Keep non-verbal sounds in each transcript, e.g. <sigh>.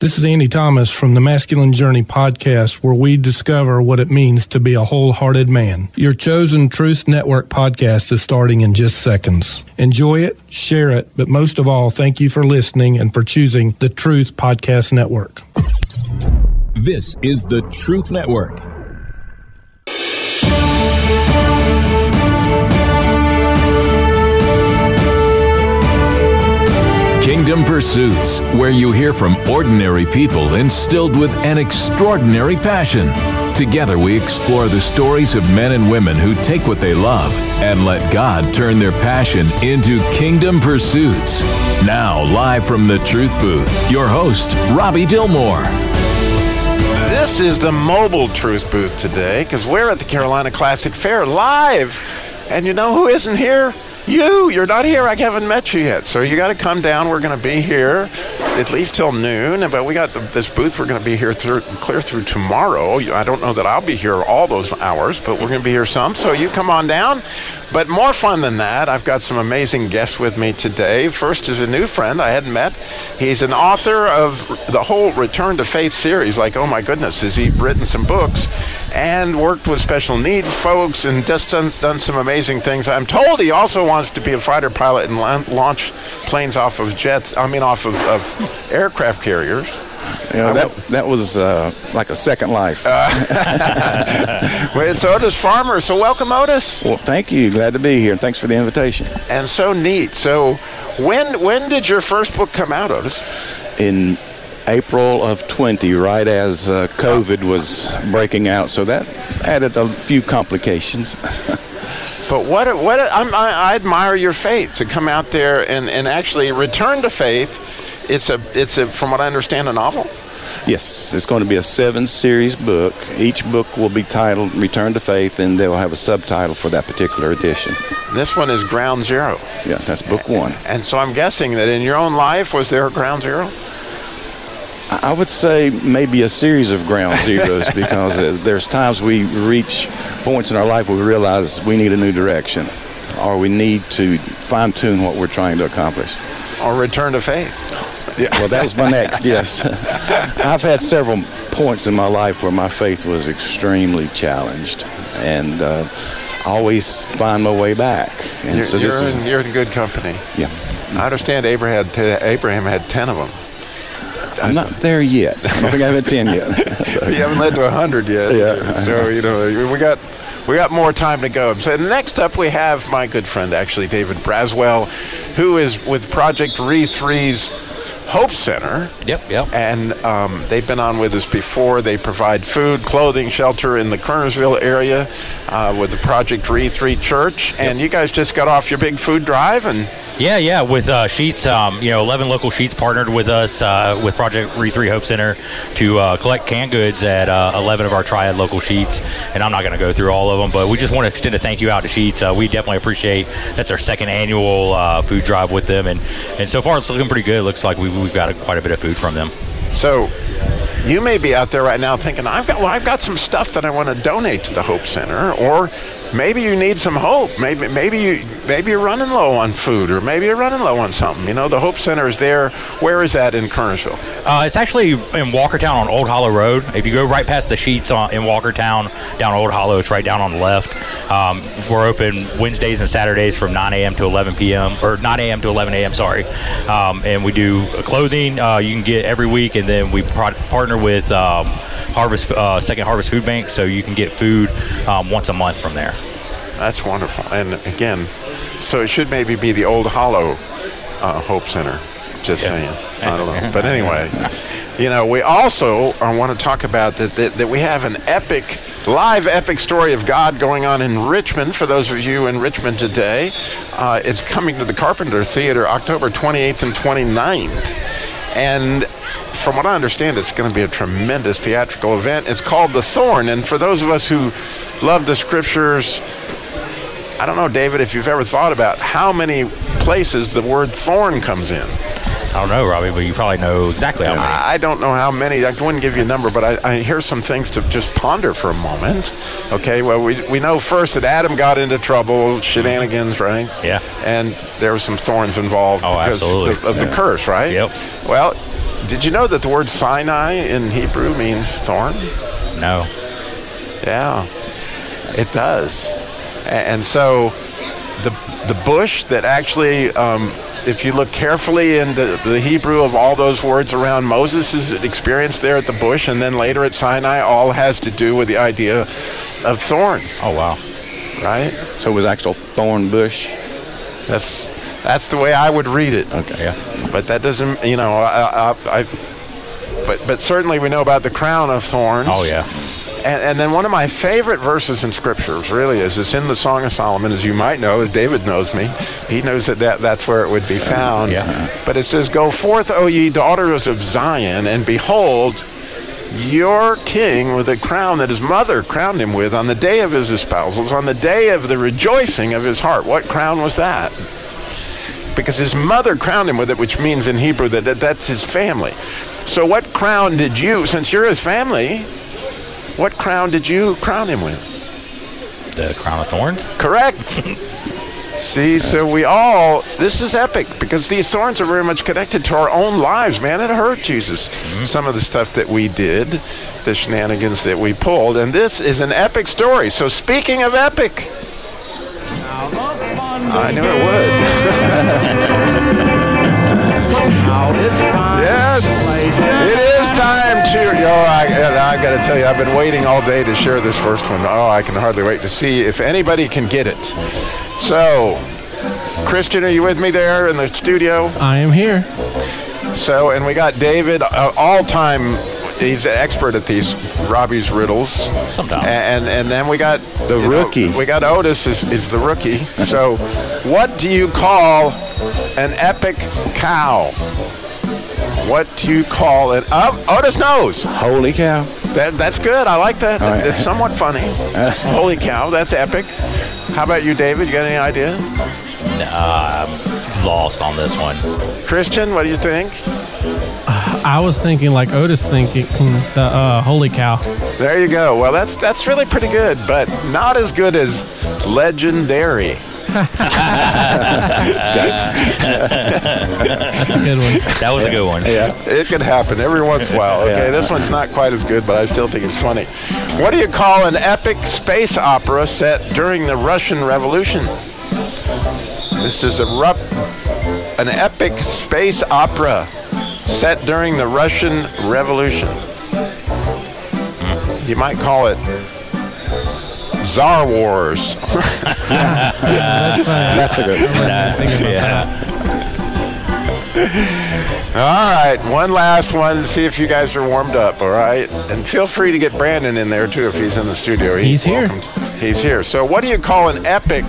This is Andy Thomas from the Masculine Journey podcast, where we discover what it means to be a wholehearted man. Your chosen Truth Network podcast is starting in just seconds. Enjoy it, share it, but most of all, thank you for listening and for choosing the Truth Podcast Network. This is the Truth Network. Kingdom Pursuits, where you hear from ordinary people instilled with an extraordinary passion. Together, we explore the stories of men and women who take what they love and let God turn their passion into kingdom pursuits. Now, live from the Truth Booth, your host, Robby Dilmore. This is the mobile Truth Booth today because we're at the Carolina Classic Fair live. And you know who isn't here? You, you're not here. I haven't met you yet. So you got to come down. We're going to be here at least till noon. But we got the, this booth. We're going to be here through, clear through tomorrow. I don't know that I'll be here all those hours, but we're going to be here some. So you come on down. But more fun than that, I've got some amazing guests with me today. First is a new friend I hadn't met. He's an author of the whole Return to Faith series. Like, oh my goodness, has he written some books? And worked with special needs folks and just done, done some amazing things. I'm told he also wants to be a fighter pilot and launch planes off of jets, I mean, off of, of aircraft carriers. You know, that, that was uh, like a second life. Uh, <laughs> well, it's Otis Farmer. So welcome, Otis. Well, thank you. Glad to be here. Thanks for the invitation. And so neat. So when when did your first book come out, Otis? In April of 20, right as uh, COVID was breaking out. So that added a few complications. <laughs> But what what I, I admire your faith to come out there and, and actually return to faith it's a it's a from what I understand a novel. Yes, it's going to be a seven series book. Each book will be titled Return to Faith, and they will have a subtitle for that particular edition. This one is Ground Zero. Yeah, that's book one. And so I'm guessing that in your own life, was there a Ground Zero? I would say maybe a series of ground zeros because uh, there's times we reach points in our life where we realize we need a new direction or we need to fine tune what we're trying to accomplish. Or return to faith. Yeah. Well, that was my next, yes. <laughs> I've had several points in my life where my faith was extremely challenged. And uh, always find my way back. And you're, so you're, is, in, you're in good company. Yeah. I understand Abraham had, Abraham had 10 of them. I'm not there yet. <laughs> I don't think I have a 10 yet. <laughs> so. You haven't led to 100 yet. Yeah. So, you know, we got we got more time to go. So next up, we have my good friend, actually, David Braswell, who is with Project Re3's Hope Center. Yep, yep. And um, they've been on with us before. They provide food, clothing, shelter in the Kernersville area uh, with the Project Re3 Church. Yep. And you guys just got off your big food drive and yeah, yeah. With uh, Sheetz, um, you know, 11 local Sheetz partnered with us uh, with Project Re3 Hope Center to uh, collect canned goods at uh, 11 of our Triad local Sheetz. And I'm not going to go through all of them, but we just want to extend a thank you out to Sheetz. Uh, we definitely appreciate that's our second annual uh, food drive with them, and and so far it's looking pretty good. It looks like we've, we've got a, quite a bit of food from them. So you may be out there right now thinking, I've got, well, I've got some stuff that I want to donate to the Hope Center, or maybe you need some hope. Maybe maybe you maybe you're running low on food, or maybe you're running low on something. You know, the Hope Center is there. Where is that in Kernersville? Uh, it's actually in Walkertown on Old Hollow Road. If you go right past the Sheetz on, in Walkertown down Old Hollow, it's right down on the left. Um, we're open Wednesdays and Saturdays from 9 a.m. to 11 p.m. or 9 a.m. to 11 a.m. Sorry, um, and we do clothing. Uh, you can get every week, and then we pro- partner with. Um, Harvest uh, Second Harvest Food Bank, so you can get food um, once a month from there. That's wonderful. And again, so it should maybe be the Old Hollow uh, Hope Center. Just yes. saying. I don't know. But anyway, <laughs> you know, we also want to talk about that, that, that we have an epic, live epic story of God going on in Richmond. For those of you in Richmond today, uh, it's coming to the Carpenter Theater October 28th and 29th. And from what I understand, it's going to be a tremendous theatrical event. It's called The Thorn. And for those of us who love the scriptures, I don't know, David, if you've ever thought about how many places the word thorn comes in. I don't know, Robby, but you probably know exactly how many. I don't know how many. I wouldn't give you a number, but I, I hear some things to just ponder for a moment. Okay, well, we, we know first that Adam got into trouble, shenanigans, right? Yeah. And there were some thorns involved oh, because absolutely. of, of yeah. the curse, right? Yep. Well, did you know that the word Sinai in Hebrew means thorn? No. Yeah, it does. And so the the bush that actually, um, if you look carefully into the Hebrew of all those words around Moses' experience there at the bush, and then later at Sinai, all has to do with the idea of thorns, Oh wow. right? So it was actual thorn bush. That's that's the way I would read it. Okay. Yeah. But that doesn't, you know, I, I, I but but certainly we know about the crown of thorns. Oh yeah. And, and then one of my favorite verses in scriptures really is it's in the Song of Solomon, as you might know, as David knows me. He knows that, that that's where it would be found. Yeah. But it says, Go forth, O ye daughters of Zion, and behold, your king with a crown that his mother crowned him with on the day of his espousals, on the day of the rejoicing of his heart. What crown was that? Because his mother crowned him with it, which means in Hebrew that, that that's his family. So, what crown did you, since you're his family, what crown did you crown him with? The crown of thorns. Correct. <laughs> See, so we all, this is epic because these thorns are very much connected to our own lives, man. It hurt Jesus. Mm-hmm. Some of the stuff that we did, the shenanigans that we pulled, and this is an epic story. So, speaking of epic, I knew it would. <laughs> Yes, it is time to. Oh, I, I got to tell you, I've been waiting all day to share this first one. Oh, I can hardly wait to see if anybody can get it. So, Christian, are you with me there in the studio? I am here. So, and we got David, uh, all time. He's an expert at these Robby's riddles. Sometimes. And and then we got The you know, rookie. we got Otis is, is the rookie. So, what do you call an epic cow? What do you call it? Oh, Otis knows. Holy cow. That, that's good. I like that. All right. It's somewhat funny. <laughs> Holy cow, that's epic. How about you, David? You got any idea? Nah, I'm lost on this one. Christian, what do you think? I was thinking like Otis thinking the uh, holy cow. There you go. Well, that's that's really pretty good, but not as good as legendary. <laughs> That's a good one. That was a good one. Yeah. It could happen every once in a while. Okay, Yeah. this one's not quite as good, but I still think it's funny. What do you call an epic space opera set during the Russian Revolution? This is a rup- an epic space opera set during the Russian Revolution. Hmm. You might call it Czar Wars. <laughs> That's. That's a good one. yeah. All right, one last one to see if you guys are warmed up, all right? And feel free to get Brandon in there too if he's in the studio. He's here. welcomed. He's here. So, what do you call an epic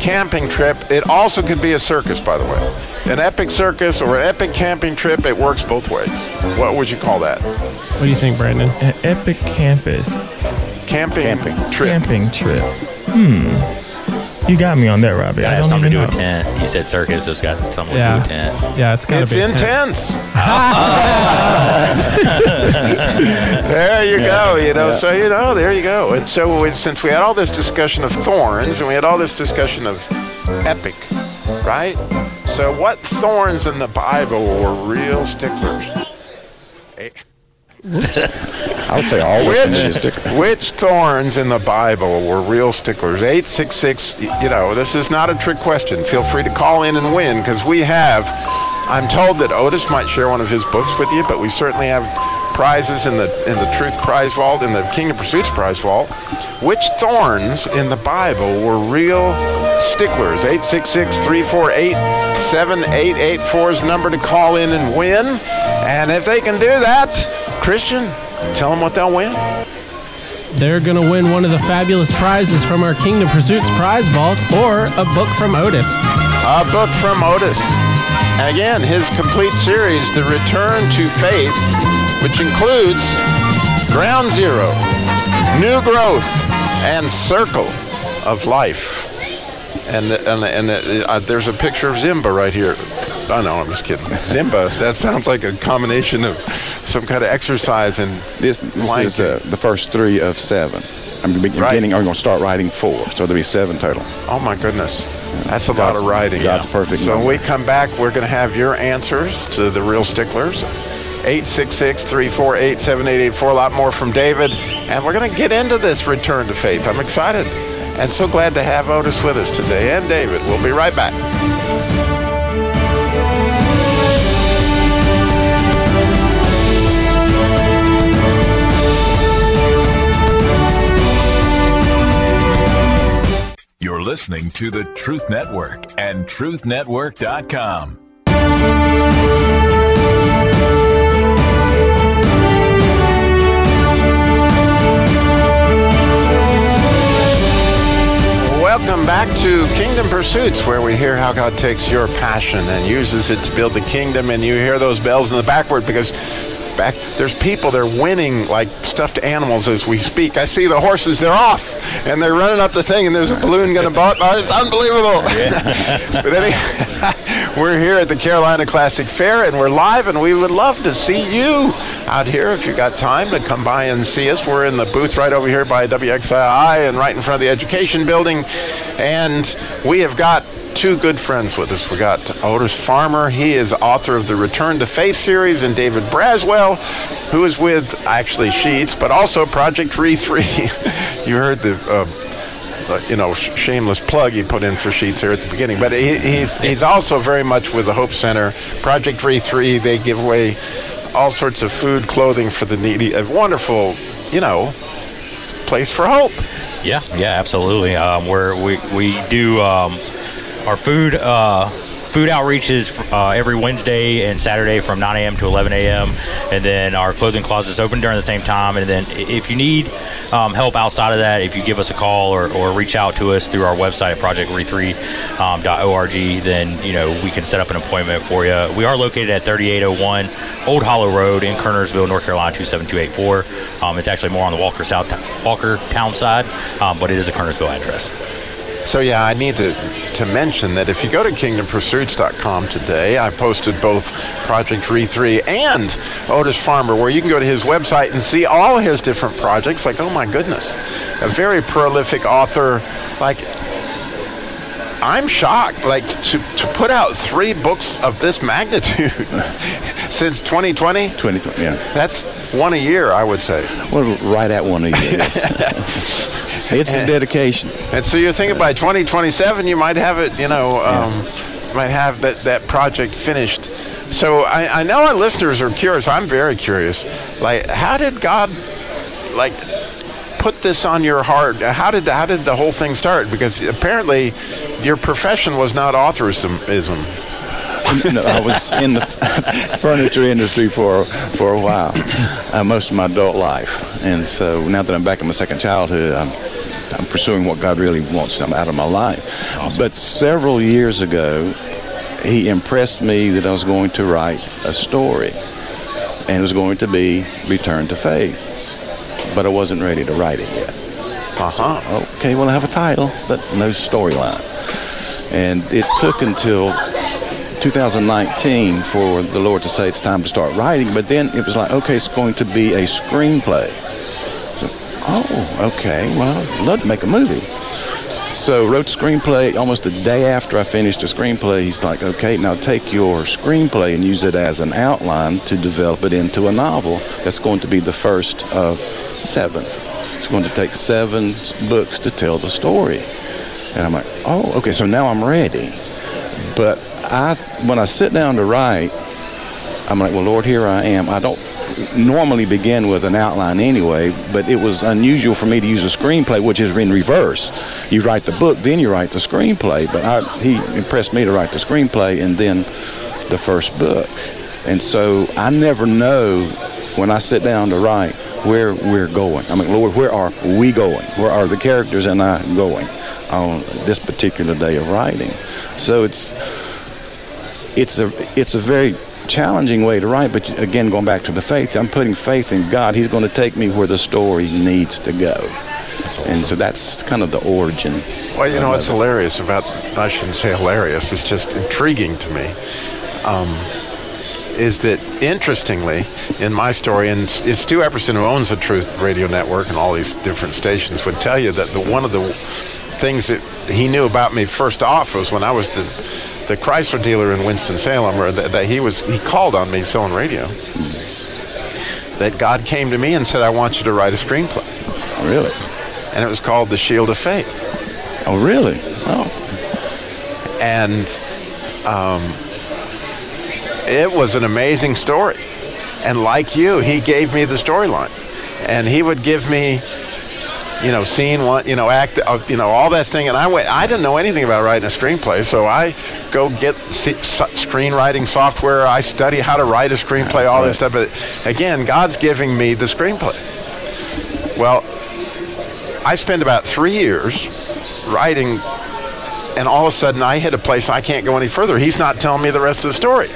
camping trip? It also could be a circus, by the way. An epic circus or an epic camping trip, it works both ways. What would you call that? What do you think, Brandon? An epic campus Camping, Camping. trip. camping trip. Hmm. You got me on that, Robby. Gotta I have don't something to do with know. tent. You said circus, so it's got something to do with tent. Yeah, it's gotta It's be a tent. intense. <laughs> <laughs> there you go. You know, so you know, there you go. And so, we, since we had all this discussion of thorns and we had all this discussion of epic, right? So, what thorns in the Bible were real sticklers? I would say all. Which, which thorns in the Bible were real sticklers? 866, y- you know, this is not a trick question. Feel free to call in and win because we have, I'm told that Otis might share one of his books with you, but we certainly have prizes in the in the Truth Prize Vault, in the Kingdom Pursuits Prize Vault. Which thorns in the Bible were real sticklers? 866 348 7884 is the number to call in and win. And if they can do that, Christian, tell them what they'll win. They're gonna win one of the fabulous prizes from our Kingdom Pursuits prize vault, or a book from Otis. A book from Otis. Again, his complete series, The Return to Faith, which includes Ground Zero, New Growth, and Circle of Life. And and and uh, there's a picture of Zimba right here. Oh know, I'm just kidding. Zimba. That sounds like a combination of some kind of exercise and This, this is uh, the first three of seven. I'm be- Right. beginning. I'm going to start writing four, so there'll be seven total. Oh my goodness. That's a lot of writing. God's perfect So when we come back, we're going to have your answers to the real sticklers. 866 348 7884. A lot more from David. And we're going to get into this return to faith. I'm excited and so glad to have Otis with us today and David. We'll be right back. You're listening to the Truth Network and TruthNetwork.com. Welcome back to Kingdom Pursuits, where we hear how God takes your passion and uses it to build the kingdom. And you hear those bells in the backward because back there's people they're winning like stuffed animals as we speak. I see the horses, they're off and they're running up the thing, and there's a balloon going to bump. Oh, it's unbelievable. <laughs> but anyway, <laughs> we're here at the Carolina Classic Fair, and we're live, and we would love to see you out here if you got time to come by and see us. We're in the booth right over here by WXII and right in front of the education building. And we have got two good friends with us. We got Otis Farmer. He is author of the Return to Faith series, and David Braswell, who is with actually Sheetz, but also Project Re 3. <laughs> you heard the. Uh, uh, you know, sh- shameless plug he put in for Sheetz here at the beginning. But he, he's he's also very much with the Hope Center, Project Re Three. They give away all sorts of food, clothing for the needy. A wonderful, you know, place for hope. Yeah, yeah, absolutely. Um, where we we do um, our food uh, food outreaches uh, every Wednesday and Saturday from 9 a.m. to 11 a.m. And then our clothing closet is open during the same time. And then if you need um, help outside of that, if you give us a call or, or reach out to us through our website at projectre3.org, then you know we can set up an appointment for you. We are located at 3801 Old Hollow Road in Kernersville, North Carolina 27284. Um, it's actually more on the Walker South Walker Town side, um, but it is a Kernersville address. So yeah, I need to, to mention that if you go to kingdompursuits.com today, I posted both Project Re 3 and Otis Farmer, where you can go to his website and see all his different projects. Like, oh my goodness, a very prolific author. Like, I'm shocked. Like to, to put out three books of this magnitude <laughs> since 2020. 2020, yeah. That's one a year, I would say. Well, right at one a year. yes. <laughs> <laughs> it's a dedication. And so you're thinking by 2027, you might have it, you know, um, might have that, that project finished. So I, I know our listeners are curious. I'm very curious. Like, how did God, like, put this on your heart? How did how did the whole thing start? Because apparently, your profession was not authorism. <laughs> no, I was in the <laughs> furniture industry for for a while, uh, most of my adult life, and so now that I'm back in my second childhood, I'm I'm pursuing what God really wants I'm out of my life. Awesome. But several years ago, He impressed me that I was going to write a story, and it was going to be Return to Faith. But I wasn't ready to write it yet. Uh-huh. Okay, well, I have a title, but no storyline. And it took until 2019 for the Lord to say it's time to start writing. But then it was like, okay, it's going to be a screenplay. Oh, okay. Well, I'd love to make a movie. So wrote the screenplay almost the day after I finished the screenplay. He's like, okay, now take your screenplay and use it as an outline to develop it into a novel. That's going to be the first of seven. It's going to take seven books to tell the story. And I'm like, oh, okay, so now I'm ready. But I, when I sit down to write, I'm like, well, Lord, here I am. I don't normally begin with an outline anyway, but it was unusual for me to use a screenplay, which is in reverse. You write the book, then you write the screenplay. But I, he impressed me to write the screenplay and then the first book. And so I never know when I sit down to write where we're going. I mean, Lord, where are we going? Where are the characters and I going on this particular day of writing? So it's it's a it's a very challenging way to write, but again, going back to the faith, I'm putting faith in God. He's going to take me where the story needs to go. And so that's kind of the origin. Well, you know, of what's it. hilarious about, I shouldn't say hilarious, it's just intriguing to me, um, is that interestingly, in my story, and it's Stu Epperson who owns the Truth Radio Network and all these different stations, would tell you that the one of the things that he knew about me first off was when I was the the Chrysler dealer in Winston Salem, or that, that he was he called on me selling radio, that God came to me and said, I want you to write a screenplay. Really? And it was called The Shield of Faith. Oh, really? Oh, And um, it was an amazing story. And like you, he gave me the storyline. And he would give me, you know, scene one, you know, act, uh, you know, all that thing. And I went, I didn't know anything about writing a screenplay. So I go get screenwriting software. I study how to write a screenplay, all this stuff. But again, God's giving me the screenplay. Well, I spent about three years writing and all of a sudden I hit a place I can't go any further. He's not telling me the rest of the story.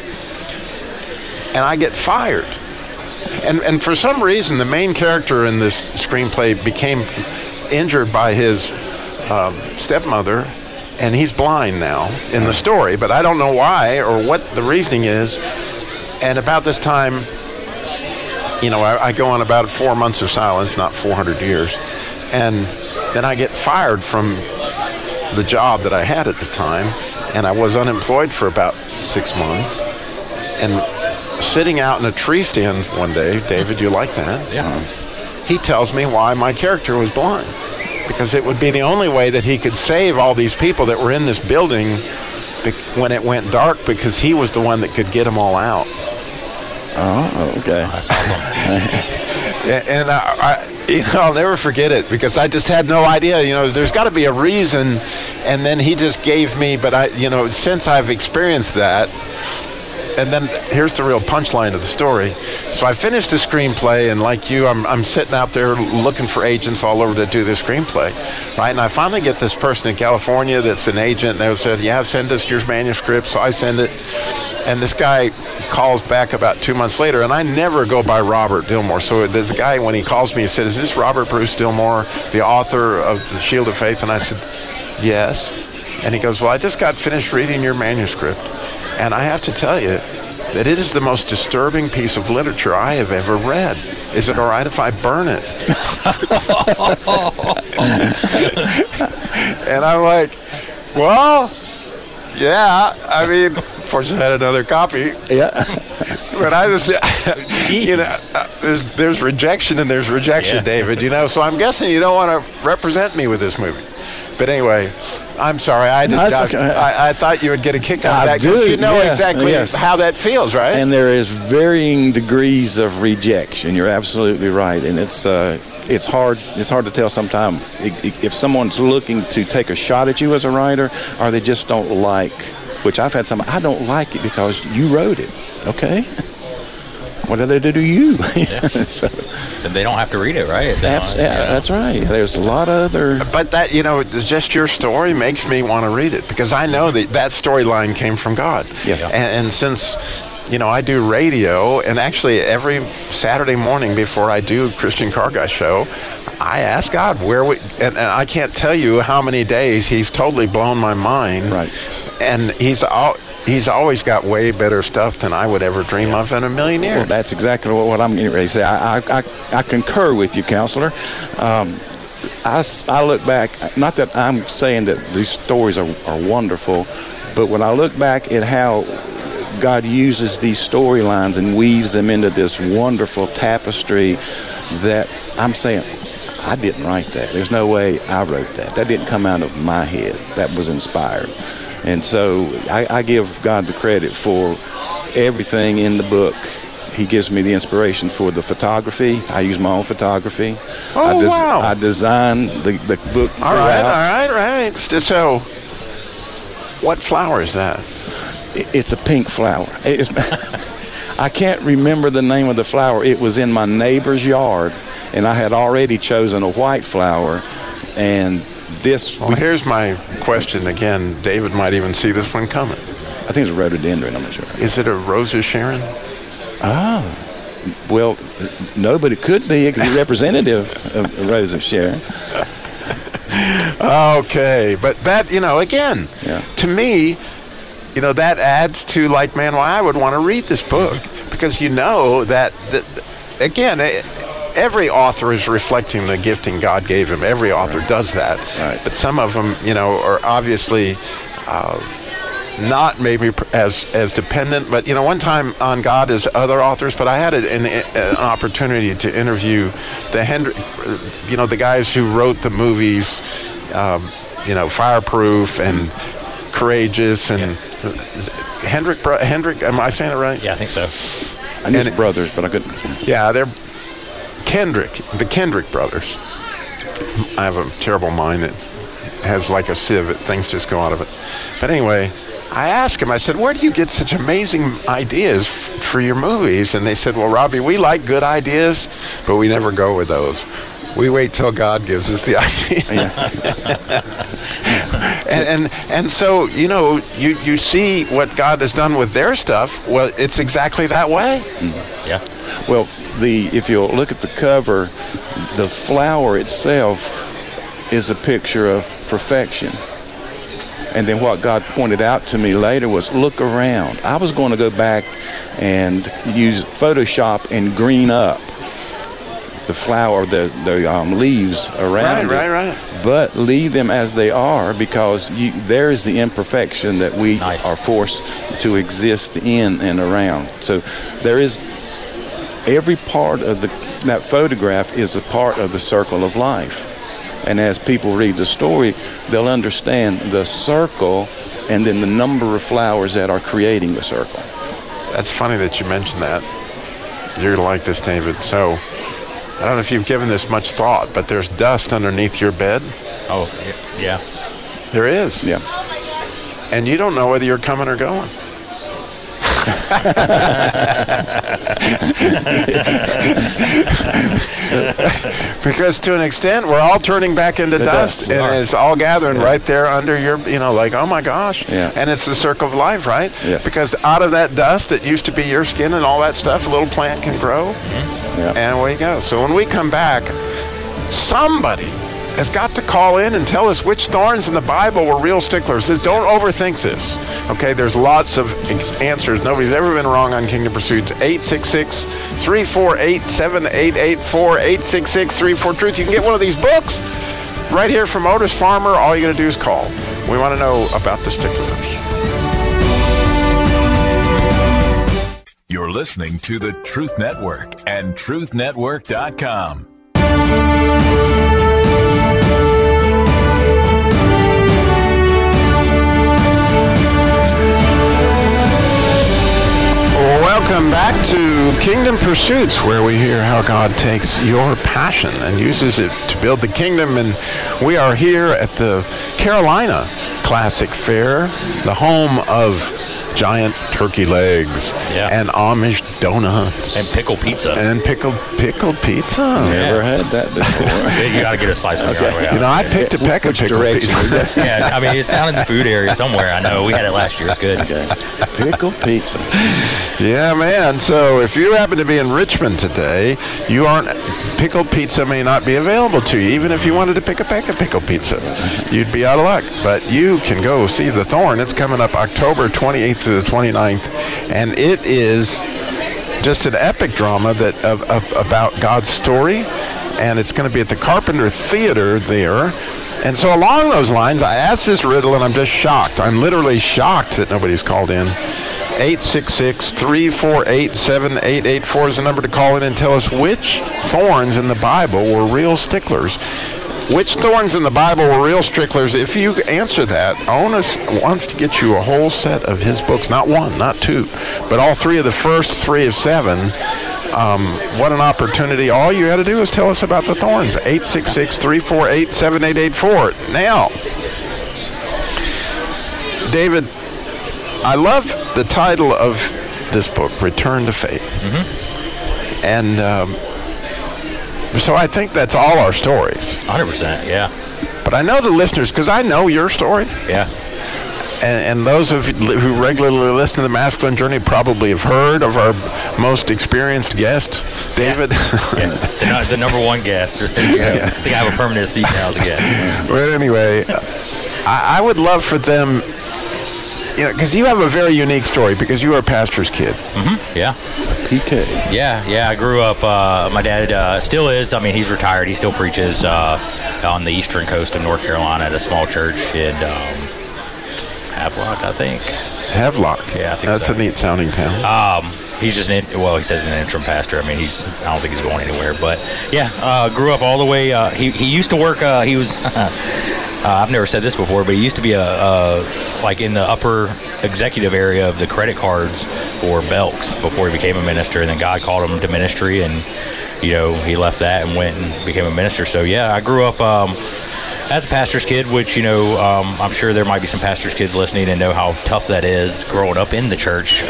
And I get fired. And, and for some reason, the main character in this screenplay became injured by his um, stepmother, and he's blind now in the story, but I don't know why or what the reasoning is. And about this time, you know, I, I go on about four months of silence, not 400 years. And then I get fired from the job that I had at the time, and I was unemployed for about six months. And sitting out in a tree stand one day, David, you like that? Yeah. Uh, he tells me why my character was blind. Because it would be the only way that he could save all these people that were in this building bec- when it went dark, because he was the one that could get them all out. oh, okay. That's awesome. <laughs> And I, I, you know, I'll never forget it because I just had no idea. You know, there's got to be a reason, and then he just gave me. But I, you know, since I've experienced that, and then here's the real punchline of the story. So I finished the screenplay, and like you, I'm, I'm sitting out there looking for agents all over to do the screenplay, right? And I finally get this person in California that's an agent, and they said, "Yeah, send us your manuscript." So I send it, and this guy calls back about two months later, and I never go by Robert Dilmore. So a guy when he calls me, he said, "Is this Robert Bruce Dilmore, the author of The Shield of Faith?" And I said, "Yes." And he goes, "Well, I just got finished reading your manuscript, and I have to tell you." That it is the most disturbing piece of literature I have ever read. Is it all right if I burn it? <laughs> and I'm like, well, yeah. I mean, fortunately, I had another copy. Yeah. But I just, <laughs> you know, uh, there's there's rejection and there's rejection, Yeah. David. You know, so I'm guessing you don't want to represent me with this movie. But anyway, I'm sorry. I. No, I, okay. I, I thought you would get a kick out of that because you know yes, exactly yes. how that feels, right? And there is varying degrees of rejection. You're absolutely right, and it's uh, it's hard. It's hard to tell sometimes if someone's looking to take a shot at you as a writer, or they just don't like. Which I've had some. I don't like it because you wrote it. Okay. What did they do to you? <laughs> so, then they don't have to read it, right? They abs- don't- yeah, that's right. There's a lot of other. But that, you know, just your story makes me want to read it because I know that that storyline came from God. Yes. And, and since, you know, I do radio, and actually every Saturday morning before I do Christian Car Guy show, I ask God where we, and, and I can't tell you how many days He's totally blown my mind. Right. And He's all. He's always got way better stuff than I would ever dream of in a million years. Well, that's exactly what, I'm getting ready to say. I, I, I, concur with you, counselor. Um, I, I look back, not that I'm saying that these stories are, are wonderful, but when I look back at how God uses these storylines and weaves them into this wonderful tapestry that I'm saying, I didn't write that. There's no way I wrote that. That didn't come out of my head. That was inspired. And so I, I give God the credit for everything in the book. He gives me the inspiration for the photography. I use my own photography. Oh, I wow. I design the, the book All right, all throughout. right. So, what flower is that? It's a pink flower. <laughs> I can't remember the name of the flower. It was in my neighbor's yard, and I had already chosen a white flower. And this, Well, here's my question again. David might even see this one coming. I think it's a rhododendron. I'm not sure. Is it a Rosa Sharon? Oh well, no, but it could be. It could be representative of Rose of Sharon. Okay, but that you know, again, Yeah. to me, you know, that adds to like, man, why I would want to read this book because you know that, that again. eh, Every author is reflecting the gifting God gave him. Every author does that. Right. But some of them, you know, are obviously uh, not maybe as as dependent, but you know, one time on God as other authors. But I had an, an, an opportunity to interview the Hendrick, you know, the guys who wrote the movies, um, you know, Fireproof and Courageous and Hendrick. Bro- Hendrick, am I saying it right? Yeah, I think so. I knew And it- brothers, but I couldn't. Yeah, they're Kendrick, the Kendrick brothers. I have a terrible mind that has like a sieve, it, things just go out of it. But anyway, I asked him, I said, where do you get such amazing ideas f- for your movies? And they said, well, Robby, we like good ideas, but we never go with those. We wait till God gives us the <laughs> idea. <laughs> and, and and so you know you you see what God has done with their stuff. Well, it's exactly that way. Mm-hmm. Yeah. Well, the if you'll look at the cover, the flower itself is a picture of perfection. And then what God pointed out to me later was look around. I was going to go back and use Photoshop and green up the flower, the, the um, leaves around Right, it. right, right. But leave them as they are because you, there is the imperfection that we Nice. are forced to exist in and around. So there is every part of the that photograph is a part of the circle of life. And as people read the story, they'll understand the circle and then the number of flowers that are creating the circle. That's funny that you mentioned that. You're gonna like this, David. So, I don't know if you've given this much thought, but there's dust underneath your bed. Oh, yeah. There is. Yeah. And you don't know whether you're coming or going. <laughs> because to an extent, we're all turning back into dust, dust. and it's all gathering right there under your, you know, like, oh my gosh. Yeah. And it's the circle of life, right? Yes. Because out of that dust, it used to be your skin and all that stuff, a little plant can grow. Yeah. And away you go. So when we come back, somebody has got to call in and tell us which thorns in the Bible were real sticklers. Don't overthink this. Okay, there's lots of answers. Nobody's ever been wrong on Kingdom Pursuits. 866 348 7884 866 34 Truth. You can get one of these books right here from Otis Farmer. All you got to do is call. We want to know about the sticklers. You're listening to the Truth Network and truthnetwork.com. Welcome back to Kingdom Pursuits, where we hear how God takes your passion and uses it to build the kingdom. And we are here at the Carolina Classic Fair, the home of giant turkey legs Yeah. and Amish donuts And pickled pizza. and pickled pickled pizza. Never had that before. <laughs> you got to get a slice from your way You know. I picked a peck of Which pickled pizza. <laughs> Yeah, I mean, it's down in the food area somewhere. I know. We had it last year. It's good. Pickle pizza. Yeah, man. So if you happen to be in Richmond today, you aren't pickled pizza may not be available to you. Even if you wanted to pick a pack of pickled pizza, you'd be out of luck. But you can go see the Thorn. It's coming up October 28th to the 29th, and it is just an epic drama that of, of, about God's story, and it's going to be at the Carpenter Theater there. And so along those lines, I asked this riddle, and I'm just shocked. I'm literally shocked that nobody's called in. 866-348-7884 is the number to call in and tell us which thorns in the Bible were real sticklers. Which thorns in the Bible were real sticklers? If you answer that, Otis wants to get you a whole set of his books, not one, not two, but all three of the first three of seven. Um, what an opportunity. All you got to do is tell us about the thorns. 866-348-7884. Now, David, I love the title of this book, Return to Faith. And um, so I think that's all our stories. 100%. Yeah. But I know the listeners, because I know your story. Yeah. And, and those of you who regularly listen to the Masculine Journey probably have heard of our most experienced guest, David. Yeah. <laughs> The, the number one guest. you know, I think I have a permanent seat now as a guest. <laughs> but anyway, I, I would love for them, you know, because you have a very unique story because you were a pastor's kid. Yeah. PK. Yeah, yeah. I grew up. Uh, my dad uh, still is. I mean, he's retired. He still preaches uh, on the eastern coast of North Carolina at a small church in um, Havelock, I think. Havelock. Yeah, I think that's so. a neat sounding town. Um, he's just an well, he says he's an interim pastor. I mean, he's I don't think he's going anywhere. But yeah, uh, grew up all the way. Uh, he he used to work. Uh, he was. <laughs> Uh, I've never said this before, but he used to be a, a like in the upper executive area of the credit cards for Belks before he became a minister, and then God called him to ministry, and you know he left that and went and became a minister. So yeah, I grew up. Um, as a pastor's kid, which you know, um, I'm sure there might be some pastor's kids listening and know how tough that is growing up in the church,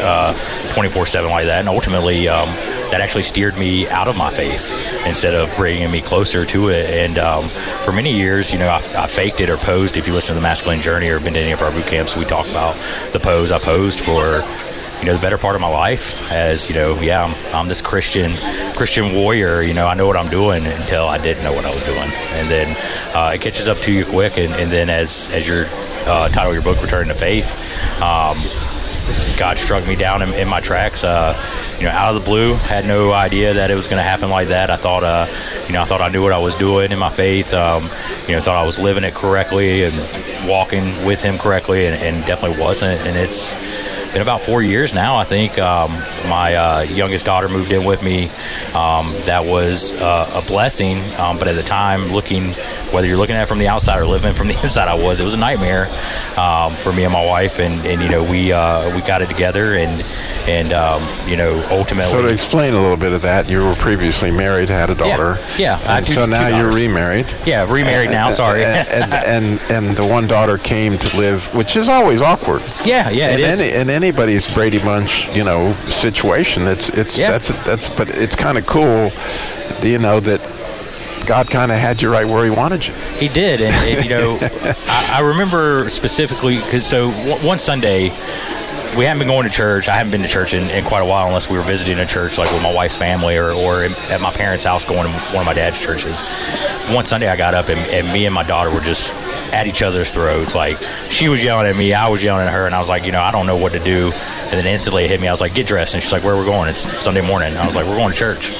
24 seven like that, and ultimately um, that actually steered me out of my faith instead of bringing me closer to it. And um, for many years, you know, I, I, faked it or posed. If you listen to the Masculine Journey or been to any of our boot camps, we talk about the pose. I posed for you know the better part of my life as you know yeah I'm, I'm this christian christian warrior you know i know what i'm doing until i didn't know what i was doing and then uh, it catches up to you quick and, and then as as your uh, title your book returning to faith um, god struck me down in, in my tracks. Uh, you know out of the blue had no idea that it was going to happen like that. I thought uh, you know i thought i knew what i was doing in my faith um, you know thought i was living it correctly and walking with him correctly and, and definitely wasn't. And it's been about four years now, I think. Um, my uh, youngest daughter moved in with me. Um, that was uh, a blessing, um, but at the time, looking whether you're looking at it from the outside or living from the <laughs> inside, I was. It was a nightmare um, for me and my wife, and, and you know we uh, we got it together, and and um, you know ultimately. So to explain a little bit of that, you were previously married, had a daughter. Yeah, yeah. and two, so now you're remarried. Yeah, remarried and, now. Sorry. and, and, and and the one daughter came to live, which is always awkward. Yeah, yeah, in it is. Any, in anybody's Brady Bunch, you know, situation, it's it's Yeah. that's that's but it's kind of cool, you know that. God kind of had you right where He wanted you. He did, and, and you know, <laughs> I, I remember specifically because so one, one Sunday we hadn't been going to church. I haven't been to church in, in quite a while, unless we were visiting a church like with my wife's family or, or at my parents' house going to one of my dad's churches. One Sunday I got up and, and me and my daughter were just at each other's throats. Like she was yelling at me, I was yelling at her, and I was like, you know, I don't know what to do. And then instantly it hit me. I was like, get dressed, and she's like, where we're going? It's Sunday morning. I was like, we're going to church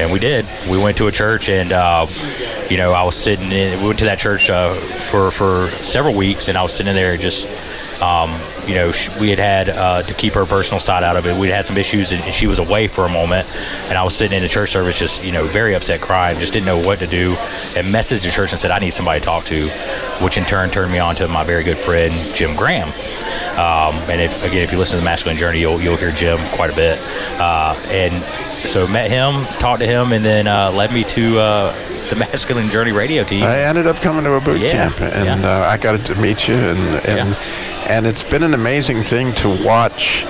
and we did. We went to a church, and uh, you know, I was sitting in. We went to that church uh, for for several weeks, and I was sitting there just. Um, you know, we had had uh, to keep her personal side out of it. We had some issues, and she was away for a moment. And I was sitting in the church service, just you know, very upset, crying, just didn't know what to do. And messaged the church and said, "I need somebody to talk to," which in turn turned me on to my very good friend Jim Graham. Um, and if, again, if you listen to the Masculine Journey, you'll, you'll hear Jim quite a bit. Uh, and so met him, talked to him, and then uh, led me to uh, the <laughs> Masculine Journey radio team. I ended up coming to a boot Yeah, camp, and yeah. uh, I got to meet you, and and and it's been an amazing thing to watch.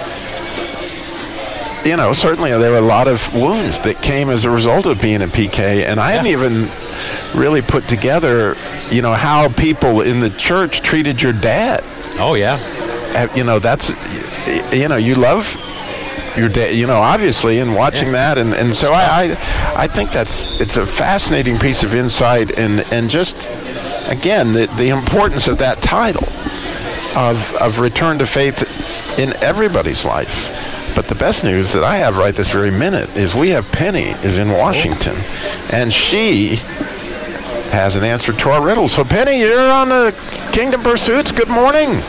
You know, certainly there were a lot of wounds that came as a result of being a PK, and I hadn't even really put together, you know, how people in the church treated your dad. oh yeah, Eh, you know, that's, you know, you love your day you know, obviously, and watching that, and, and so I, I, I think that's it's a fascinating piece of insight, and and just again the the importance of that title of of return to faith in everybody's life. But the best news that I have right this very minute is we have Penny is in oh. Washington, and she has an answer to our riddle. So Penny, you're on the Kingdom Pursuits. Good morning.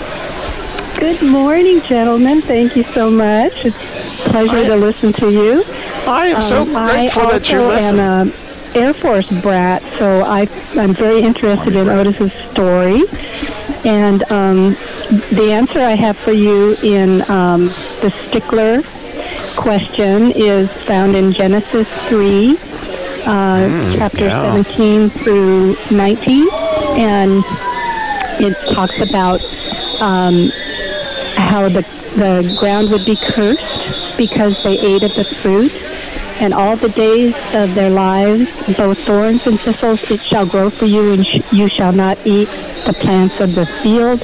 Good morning, gentlemen. Thank you so much. It's a pleasure to listen to you. I am so Um, grateful I that you listen. am a Air Force brat, so I, I'm very interested in Otis's story. And um, the answer I have for you in um, the stickler question is found in Genesis 3, uh, chapter yeah. 17 through 19. And it talks about um, how the, the ground would be cursed because they ate of the fruit. And all the days of their lives, both thorns and thistles, it shall grow for you, and sh- you shall not eat the plants of the field.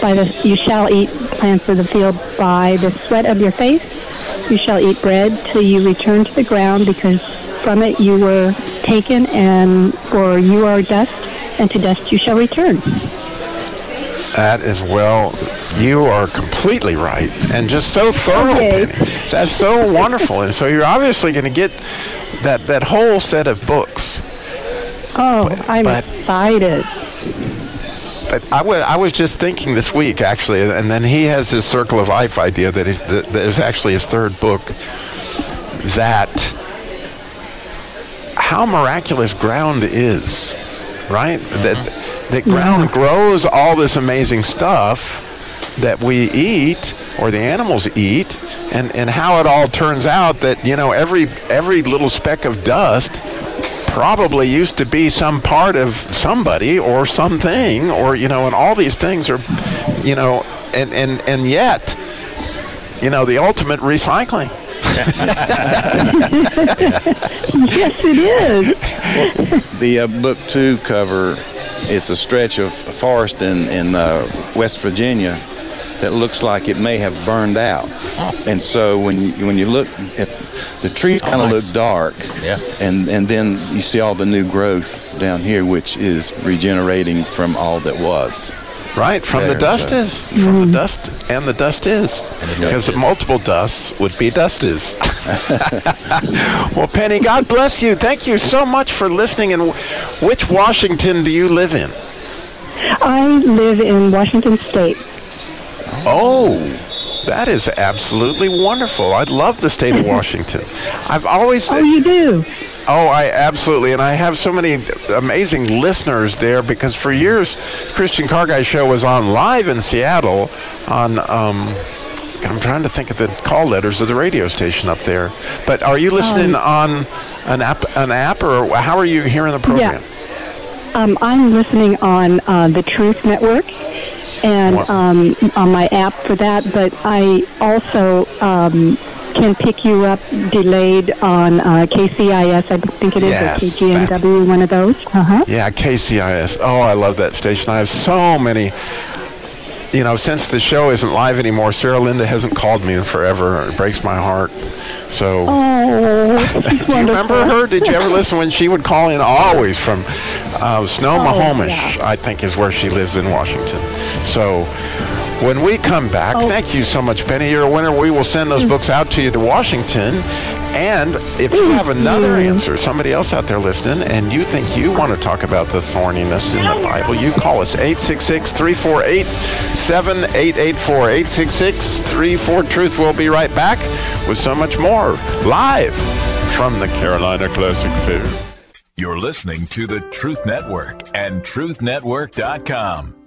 By the you shall eat plants of the field by the sweat of your face. You shall eat bread till you return to the ground, because from it you were taken, and for you are dust, and to dust you shall return. That is well. You are completely right, and just so thorough. Okay. That's so wonderful, and so you're obviously going to get that that whole set of books. Oh, I'm but- excited. But I wa- I was just thinking this week, actually, and then he has his Circle of Life idea that, is, that, that is actually his third book. That how miraculous ground is, right? That mm-hmm. that ground grows all this amazing stuff that we eat or the animals eat, and, and how it all turns out that you know every every little speck of dust probably used to be some part of somebody or something or you know and all these things are you know and and and yet you know the ultimate recycling yes, it is. The uh, book two cover, it's a stretch of forest in, in uh, West Virginia that looks like it may have burned out. Oh. And so when you, when you look at the trees oh, kind of nice. look dark. Yeah. And and then you see all the new growth down here which is regenerating from all that was. right from the dust so- is from the dust and the dust is because is. multiple dusts would be dust is <laughs> well penny god bless you thank you so much for listening and which washington do you live in I live in Washington State. Oh, that is absolutely wonderful. I love the state of <laughs> Washington. I've always Oh, you do? Oh, I absolutely, and I have so many amazing listeners there because for years, Christian Car Guy Show was on live in Seattle on. Um, I'm trying to think of the call letters of the radio station up there. But are you listening on an app, an app, or how are you hearing the program? Um, I'm listening on uh, the Truth Network and um, on my app for that, but I also um, can pick you up delayed on uh, KCIS, I think it is, Yes, KGNW, one of those. Uh-huh. Yeah, KCIS. Oh, I love that station. I have so many. You know, since the show isn't live anymore, Sarah Linda hasn't called me in forever. It breaks my heart. So, Oh, <laughs> do you remember her? Did you ever listen when she would call in? Always from uh, Snohomish, Oh, yeah. I think, is where she lives in Washington. So, when we come back, Oh. thank you so much, Penny. You're a winner. We will send those books out to you to Washington. And if you have another mm-hmm. answer, somebody else out there listening, and you think you want to talk about the thorniness in the Bible, you call us 866 348 7884. 866 34 Truth. We'll be right back with so much more live from the Carolina Classic Fair. You're listening to the Truth Network and truthnetwork.com.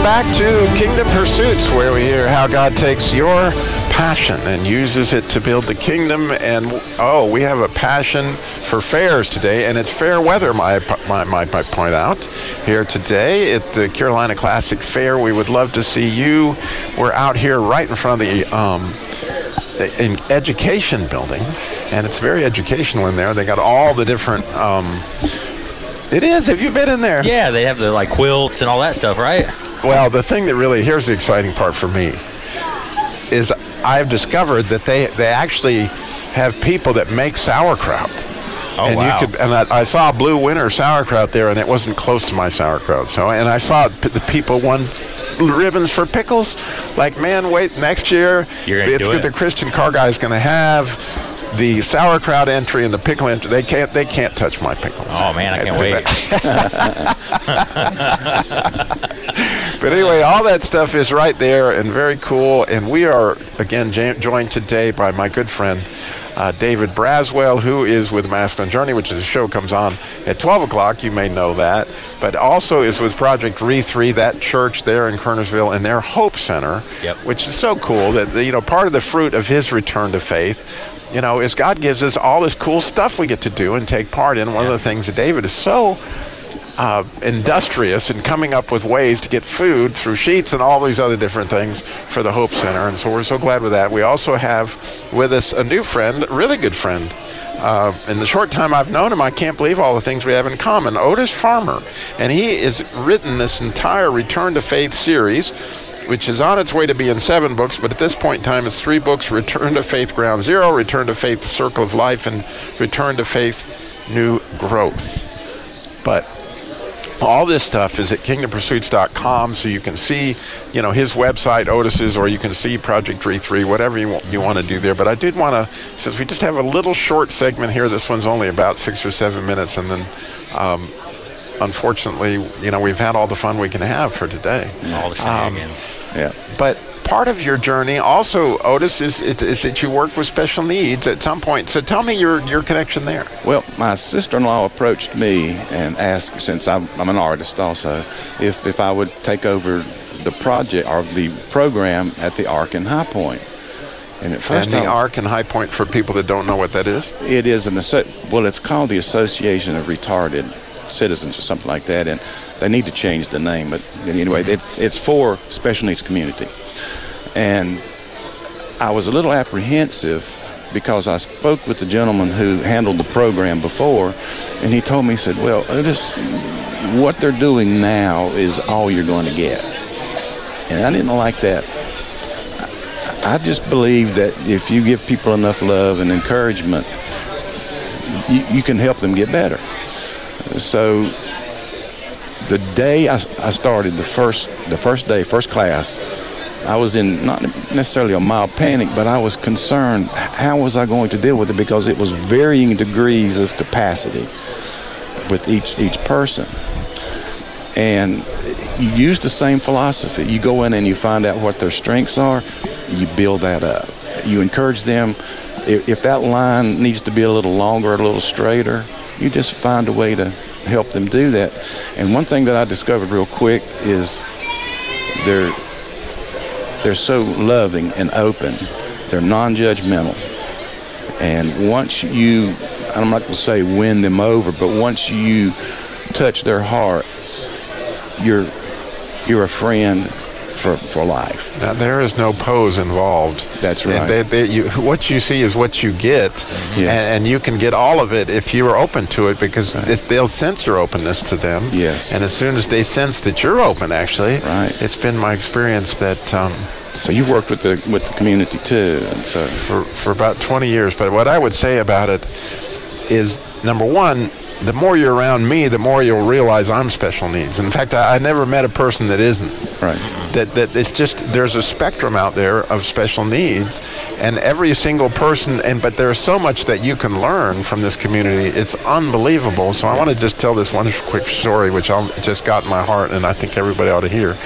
Welcome back to Kingdom Pursuits, where we hear how God takes your passion and uses it to build the kingdom. And oh, we have a passion for fairs today, and it's fair weather, my my might I point out here today at the Carolina Classic Fair. We would love to see you. We're out here right in front of the um, in education building, and it's very educational in there. They got all the different. Um, it is. Have you been in there? Yeah, they have the like quilts and all that stuff, right? Well, the thing that really here's the exciting part for me is I've discovered that they they actually have people that make sauerkraut. Oh, and wow. you could and I, I saw blue winter sauerkraut there, and it wasn't close to my sauerkraut. So, and I saw p- the people won ribbons for pickles. Like, man, wait, next year it's it? the Christian car guy is going to have the sauerkraut entry and the pickle entry. They can't they can't touch my pickles. Oh man, I can't wait. <laughs> But anyway, all that stuff is right there and very cool. And we are, again, joined today by my good friend, uh, David Braswell, who is with Masculine Journey, which is a show comes on at 12 o'clock. You may know that. But also is with Project Re 3, that church there in Kernersville, and their Hope Center, Yep. which is so cool that, you know, part of the fruit of his return to faith, you know, is God gives us all this cool stuff we get to do and take part in. One of the things that David is so uh, industrious in coming up with ways to get food through Sheetz and all these other different things for the Hope Center. And so we're so glad with that. We also have with us a new friend, a really good friend. Uh, in the short time I've known him, I can't believe all the things we have in common. Otis Farmer. And he has written this entire Return to Faith series, which is on its way to being seven books, but at this point in time, it's three books Return to Faith Ground Zero, Return to Faith Circle of Life, and Return to Faith New Growth. But all this stuff is at kingdompursuits.com so you can see you know his website otis's or you can see project d3 whatever you want, you want to do there but i did want to since we just have a little short segment here this one's only about six or seven minutes and then um, unfortunately you know we've had all the fun we can have for today All the shenanigans. Yeah. but part of your journey also otis is, is that you work with special needs at some point so tell me your, your connection there Well, my sister-in-law approached me and asked, since I'm, I'm an artist also, if, if I would take over the project or the program at the Ark in High Point. And at first, and the arc and high point for people that don't know what that is it is an well, it's called the Association of Retarded Citizens or something like that, and they need to change the name. But anyway, it's, it's for special needs community, and I was a little apprehensive because I spoke with the gentleman who handled the program before, and he told me, he said, "Well, this what they're doing now is all you're going to get," and I didn't like that. I just believe that if you give people enough love and encouragement, you, you can help them get better. So the day I, I started the first the first day, first class, I was in not necessarily a mild panic, but I was concerned how was I going to deal with it because it was varying degrees of capacity with each each person. And you use the same philosophy. You go in and you find out what their strengths are, you build that up. You encourage them. If, if that line needs to be a little longer, a little straighter, you just find a way to help them do that. And one thing that I discovered real quick is they're they're so loving and open. They're non-judgmental. And once you, I'm not going to say win them over, but once you touch their heart, you're you're a friend for for life. Now, there is no pose involved. That's right. they- they- you- what you see is what you get, Yes. and, and you can get all of it if you are open to it because it's, they'll sense your openness to them. Yes. And as soon as they sense that you're open, actually, Right. it's been my experience that um, So you've worked with the with the community too, and so for, for about 20 years. But what I would say about it is number one, the more you're around me, the more you'll realize I'm special needs. In fact, I, I never met a person that isn't. right. that, that it's just there's a spectrum out there of special needs and every single person and but there's so much that you can learn from this community it's unbelievable so i want to just tell this one quick story which I'll, just got in my heart and i think everybody ought to hear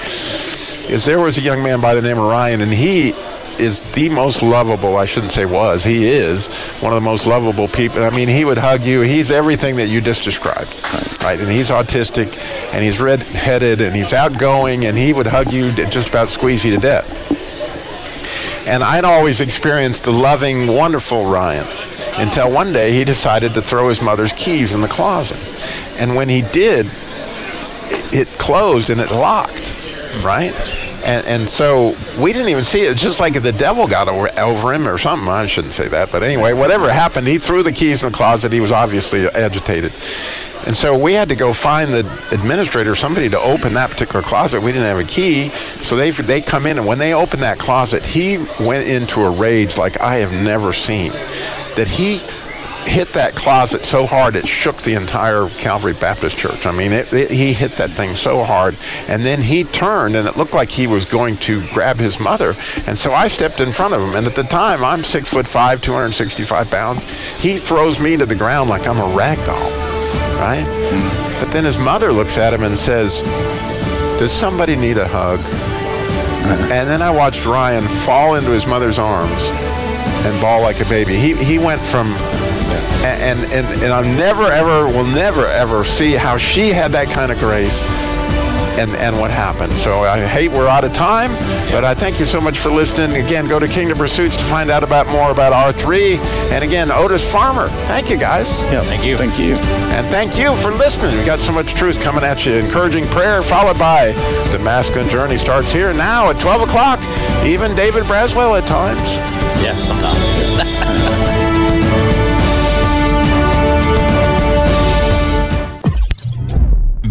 is there was a young man by the name of ryan and he is the most lovable i shouldn't say was he is one of the most lovable people i mean he would hug you he's everything that you just described right and he's autistic and he's red-headed and he's outgoing and he would hug you and just about squeeze you to death and I'd always experienced the loving, wonderful Ryan until one day he decided to throw his mother's keys in the closet. And when he did, it closed and it locked, right? And, and so we didn't even see it. Just like the devil got over, over him or something. I shouldn't say that. But anyway, whatever happened, he threw the keys in the closet. He was obviously agitated. And so we had to go find the administrator, somebody to open that particular closet. We didn't have a key, so they they come in, and when they opened that closet, he went into a rage like I have never seen. That he hit that closet so hard it shook the entire Calvary Baptist Church. I mean, it, it, he hit that thing so hard, and then he turned, and it looked like he was going to grab his mother. And so I stepped in front of him, and at the time I'm six foot five, 265 pounds. He throws me to the ground like I'm a rag doll, right? But then his mother looks at him and says, "Does somebody need a hug?" And then I watched Ryan fall into his mother's arms and bawl like a baby. He he went from and and and I never ever will never ever see how she had that kind of grace. And, and what happened. So I hate we're out of time, but I thank you so much for listening. Again, go to Kingdom Pursuits to find out about more about R3. And again, Otis Farmer. Thank you guys. Yeah, Thank you. Thank you. And thank you for listening. We got so much truth coming at you. Encouraging prayer followed by the masculine journey starts here now at 12 o'clock. Even David Braswell at times. Yeah, sometimes. <laughs>